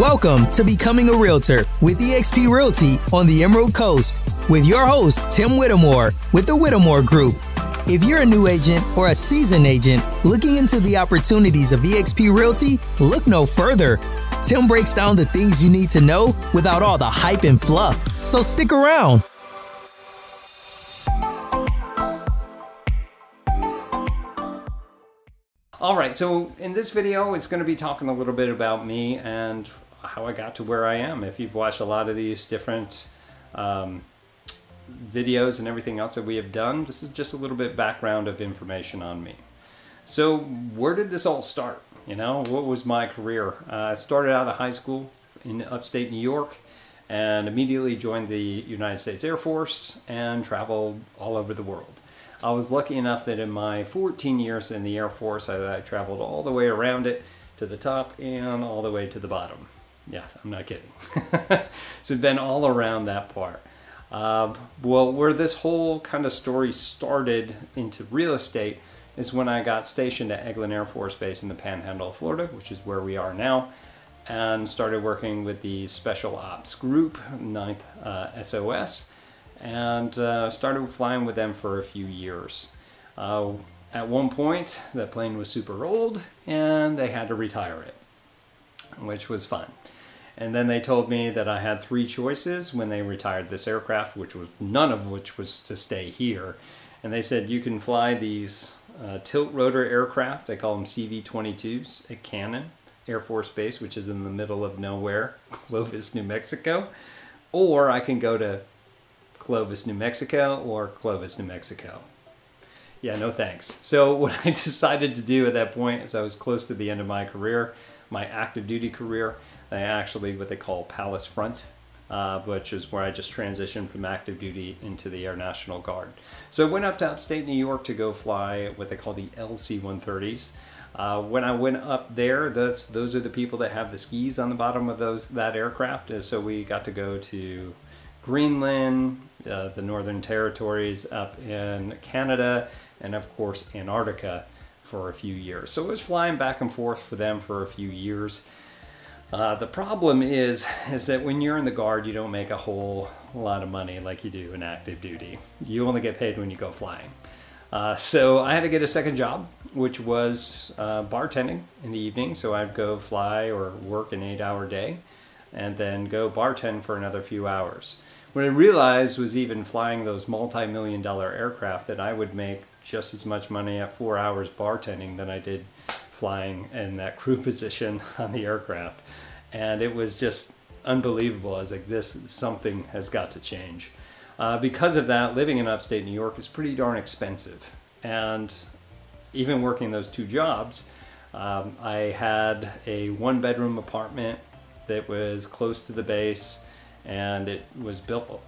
Welcome to Becoming a Realtor with eXp Realty on the Emerald Coast with your host, Tim Whittemore with the Whittemore Group. If you're a new agent or a seasoned agent looking into the opportunities of eXp Realty, look no further. Tim breaks down the things you need to know without all the hype and fluff. So stick around. All right, so in this video, it's going to be talking a little bit about me and how I got to where I am. If you've watched a lot of these different um, videos and everything else that we have done, this is just a little bit background of information on me. So where did this all start? You know, what was my career? Uh, I started out of high school in upstate New York and immediately joined the United States Air Force and traveled all over the world. I was lucky enough that in my 14 years in the Air Force, I, I traveled all the way around it to the top and all the way to the bottom. Yes, I'm not kidding. so it's been all around that part. Uh, well, where this whole kind of story started into real estate is when I got stationed at Eglin Air Force Base in the Panhandle of Florida, which is where we are now, and started working with the Special Ops Group, 9th uh, SOS and uh, started flying with them for a few years. Uh, at one point, the plane was super old and they had to retire it, which was fun. And then they told me that I had three choices when they retired this aircraft, which was none of which was to stay here. And they said you can fly these uh, tilt rotor aircraft. They call them CV-22s at Cannon Air Force Base, which is in the middle of nowhere, Clovis, New Mexico. Or I can go to Clovis, New Mexico, or Clovis, New Mexico. Yeah, no thanks. So, what I decided to do at that point as I was close to the end of my career, my active duty career. I actually what they call Palace Front, uh, which is where I just transitioned from active duty into the Air National Guard. So I went up to upstate New York to go fly what they call the LC-130s. Uh, when I went up there, that's those are the people that have the skis on the bottom of those that aircraft. And so we got to go to Greenland, uh, the Northern Territories up in Canada, and of course Antarctica for a few years. So it was flying back and forth for them for a few years. Uh, the problem is, is that when you're in the guard, you don't make a whole lot of money like you do in active duty. You only get paid when you go flying. Uh, so I had to get a second job, which was uh, bartending in the evening. So I'd go fly or work an eight-hour day, and then go bartend for another few hours. What I realized was even flying those multi-million dollar aircraft that I would make just as much money at four hours bartending than I did flying in that crew position on the aircraft. And it was just unbelievable. I was like, this something has got to change. Uh, because of that, living in upstate New York is pretty darn expensive. And even working those two jobs, um, I had a one bedroom apartment that was close to the base and it was built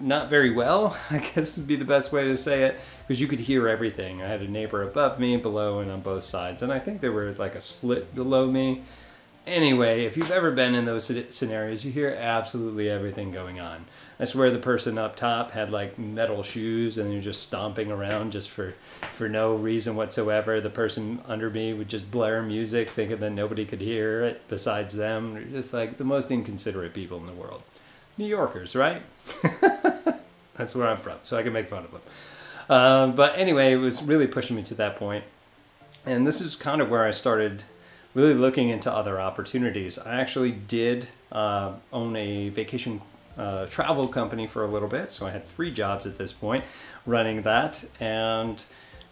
not very well, I guess would be the best way to say it, because you could hear everything. I had a neighbor above me, below, and on both sides, and I think there were like a split below me. Anyway, if you've ever been in those scenarios, you hear absolutely everything going on. I swear the person up top had like metal shoes and they're just stomping around just for for no reason whatsoever. The person under me would just blare music, thinking that nobody could hear it besides them. They're just like the most inconsiderate people in the world. New Yorkers, right? That's where I'm from, so I can make fun of them. Um, but anyway, it was really pushing me to that point. And this is kind of where I started really looking into other opportunities. I actually did uh, own a vacation uh, travel company for a little bit, so I had three jobs at this point running that, and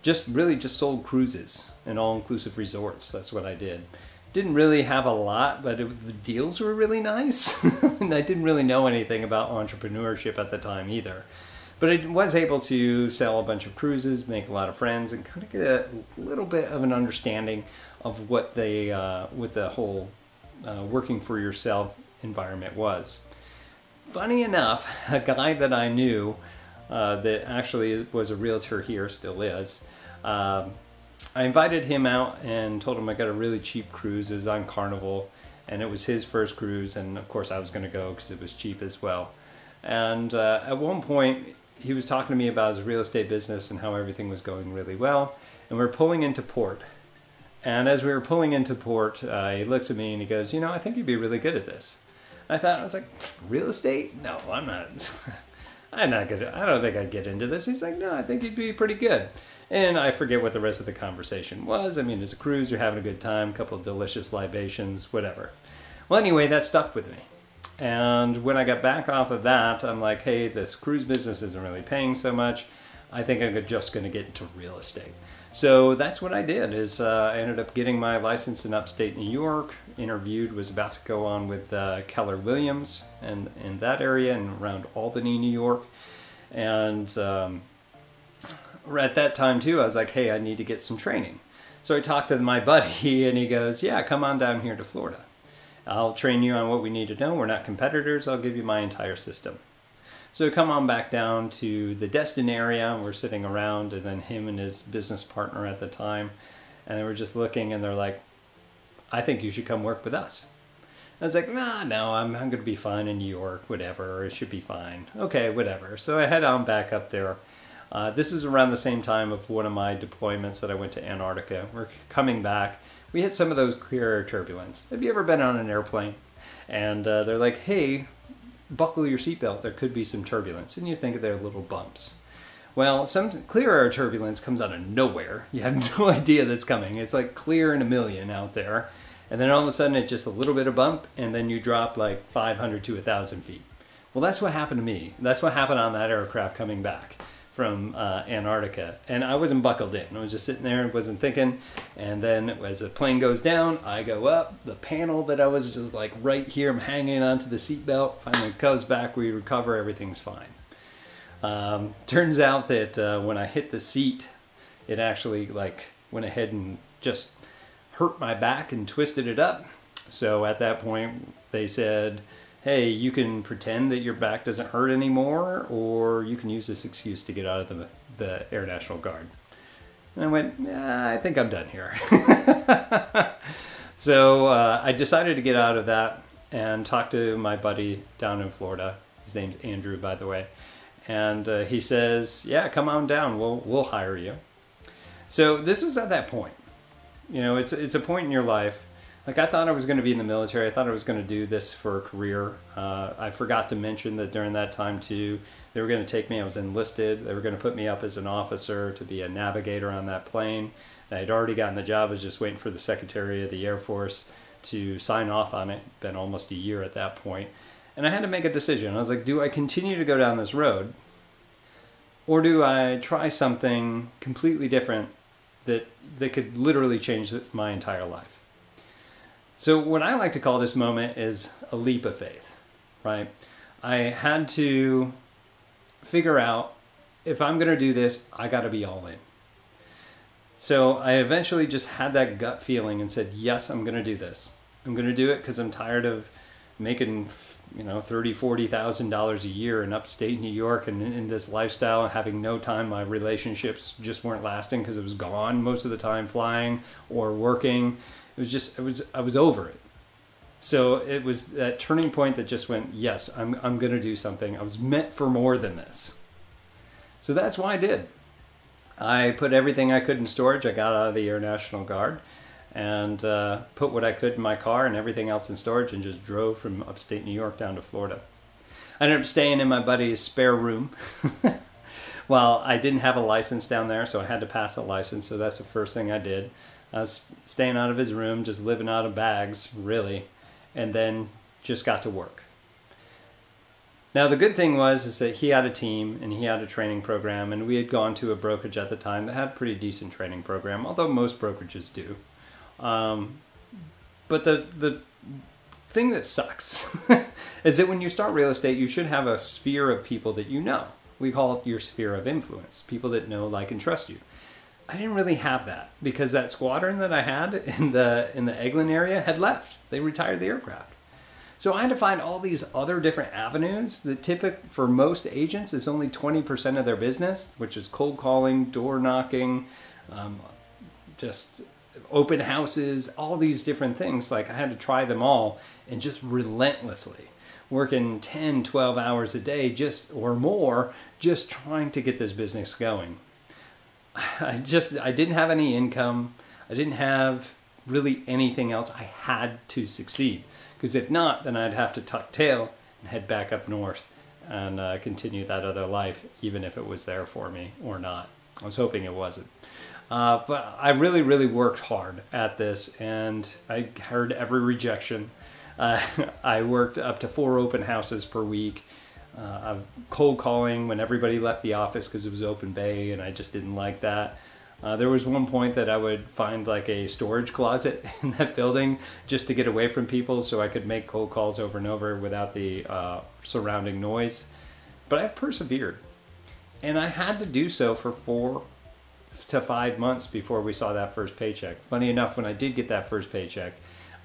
just really just sold cruises and all-inclusive resorts. That's what I did didn't really have a lot, but it, the deals were really nice. and I didn't really know anything about entrepreneurship at the time either. But I was able to sell a bunch of cruises, make a lot of friends, and kind of get a little bit of an understanding of what they, uh, the whole uh, working for yourself environment was. Funny enough, a guy that I knew uh, that actually was a realtor here, still is, um, I invited him out and told him I got a really cheap cruise. It was on Carnival, and it was his first cruise, and of course I was going to go because it was cheap as well. And uh, at one point, he was talking to me about his real estate business and how everything was going really well. And we're pulling into port, And as we were pulling into port, uh, he looks at me and he goes, "You know, I think you'd be really good at this." I thought I was like, "Real estate? No, I'm not. I'm not good. I don't think I'd get into this." He's like, "No, I think you'd be pretty good." And I forget what the rest of the conversation was. I mean, it's a cruise, you're having a good time, a couple of delicious libations, whatever. Well, anyway, that stuck with me. And when I got back off of that, I'm like, hey, this cruise business isn't really paying so much. I think I'm just going to get into real estate. So that's what I did. Is uh, I ended up getting my license in upstate New York. Interviewed, was about to go on with uh, Keller Williams and in that area and around Albany, New York, and um, at that time too, I was like, hey, I need to get some training. So I talked to my buddy, and he goes, yeah, come on down here to Florida. I'll train you on what we need to know. We're not competitors. I'll give you my entire system. So come on back down to the Destin area. We're sitting around, and then him and his business partner at the time, and they were just looking, and they're like, I think you should come work with us. I was like, nah, no, I'm, I'm going to be fine in New York, whatever. It should be fine. Okay, whatever. So I head on back up there uh, this is around the same time of one of my deployments that I went to Antarctica. We're coming back. We hit some of those clear air turbulence. Have you ever been on an airplane? And uh, they're like, hey, buckle your seatbelt. There could be some turbulence. And you think they're little bumps. Well, some clear air turbulence comes out of nowhere. You have no idea that's coming. It's like clear in a million out there. And then all of a sudden it's just a little bit of bump, and then you drop like 500 to 1,000 feet. Well, that's what happened to me. That's what happened on that aircraft coming back from uh, Antarctica, and I wasn't buckled in. I was just sitting there and wasn't thinking. And then as the plane goes down, I go up. The panel that I was just like right here, I'm hanging onto the seatbelt. Finally comes back. We recover. Everything's fine. Um, turns out that uh, when I hit the seat, it actually like went ahead and just hurt my back and twisted it up. So at that point, they said hey, you can pretend that your back doesn't hurt anymore, or you can use this excuse to get out of the, the Air National Guard. And I went, nah, I think I'm done here. so uh, I decided to get out of that and talk to my buddy down in Florida. His name's Andrew, by the way. And uh, he says, yeah, come on down. We'll, we'll hire you. So this was at that point. You know, it's, it's a point in your life like I thought I was going to be in the military. I thought I was going to do this for a career. Uh, I forgot to mention that during that time too, they were going to take me. I was enlisted. They were going to put me up as an officer to be a navigator on that plane. I had already gotten the job. I was just waiting for the Secretary of the Air Force to sign off on it. Been almost a year at that point, and I had to make a decision. I was like, do I continue to go down this road, or do I try something completely different that that could literally change my entire life? So, what I like to call this moment is a leap of faith, right? I had to figure out if I'm going to do this, I got to be all in. So, I eventually just had that gut feeling and said, yes, I'm going to do this. I'm going to do it because I'm tired of making you know thirty forty thousand dollars a year in upstate new york and in this lifestyle and having no time my relationships just weren't lasting because it was gone most of the time flying or working it was just, it was, I was over it. So it was that turning point that just went, yes, I'm, I'm going to do something. I was meant for more than this. So that's why I did. I put everything I could in storage. I got out of the Air National Guard and uh, put what I could in my car and everything else in storage and just drove from upstate New York down to Florida. I ended up staying in my buddy's spare room. well, I didn't have a license down there, so I had to pass a license. So that's the first thing I did. Was staying out of his room, just living out of bags, really, and then just got to work. Now the good thing was is that he had a team and he had a training program, and we had gone to a brokerage at the time that had a pretty decent training program, although most brokerages do. Um, but the the thing that sucks is that when you start real estate, you should have a sphere of people that you know. We call it your sphere of influence, people that know, like, and trust you. I didn't really have that because that squadron that I had in the in the Eglin area had left. They retired the aircraft. So I had to find all these other different avenues. The typical for most agents is only 20% of their business, which is cold calling, door knocking, um, just open houses, all these different things. Like I had to try them all and just relentlessly working 10, 12 hours a day just or more just trying to get this business going. I just I didn't have any income. I didn't have really anything else. I had to succeed because if not, then I'd have to tuck tail and head back up north and uh, continue that other life, even if it was there for me or not. I was hoping it wasn't. Uh, but I really, really worked hard at this, and I heard every rejection. Uh, I worked up to four open houses per week. Uh, cold calling when everybody left the office because it was open bay, and I just didn't like that. Uh, there was one point that I would find like a storage closet in that building just to get away from people so I could make cold calls over and over without the uh, surrounding noise. But I persevered. And I had to do so for four to five months before we saw that first paycheck. Funny enough, when I did get that first paycheck,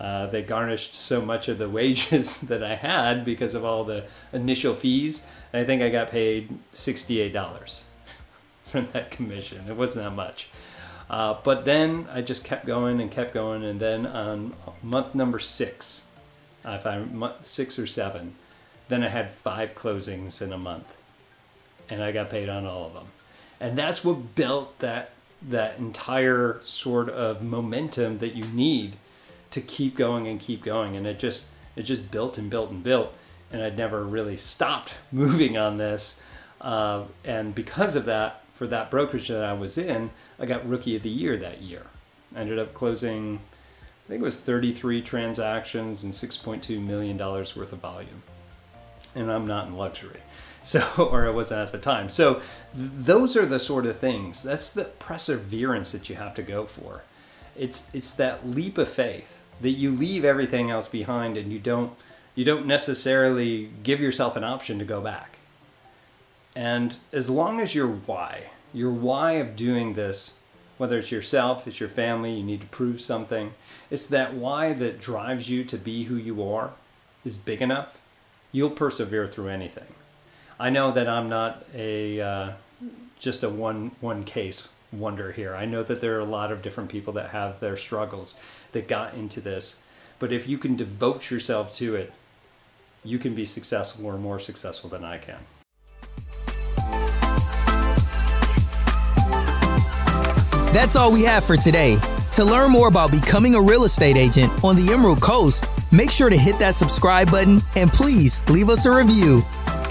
uh, they garnished so much of the wages that I had because of all the initial fees. I think I got paid $68 from that commission. It wasn't that much. Uh, but then I just kept going and kept going. And then on month number six, if I month six or seven, then I had five closings in a month, and I got paid on all of them. And that's what built that that entire sort of momentum that you need to keep going and keep going. And it just it just built and built and built. And I'd never really stopped moving on this. Uh, and because of that, for that brokerage that I was in, I got Rookie of the Year that year. I ended up closing, I think it was 33 transactions and $6.2 million worth of volume. And I'm not in luxury. So, or I wasn't at the time. So, th- those are the sort of things. That's the perseverance that you have to go for. It's it's that leap of faith that you leave everything else behind and you don't you don't necessarily give yourself an option to go back. And as long as your why, your why of doing this, whether it's yourself, it's your family, you need to prove something, it's that why that drives you to be who you are is big enough, you'll persevere through anything. I know that I'm not a uh, just a one one case wonder here. I know that there are a lot of different people that have their struggles that got into this, but if you can devote yourself to it, you can be successful or more successful than I can. That's all we have for today. To learn more about becoming a real estate agent on the Emerald Coast, make sure to hit that subscribe button and please leave us a review.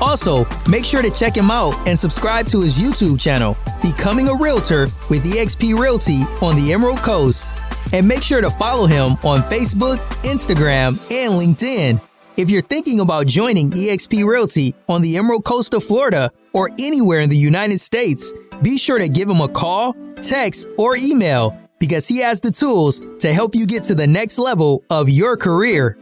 Also, make sure to check him out and subscribe to his YouTube channel, Becoming a Realtor with eXp Realty on the Emerald Coast. And make sure to follow him on Facebook, Instagram, and LinkedIn. If you're thinking about joining eXp Realty on the Emerald Coast of Florida or anywhere in the United States, be sure to give him a call, text, or email because he has the tools to help you get to the next level of your career.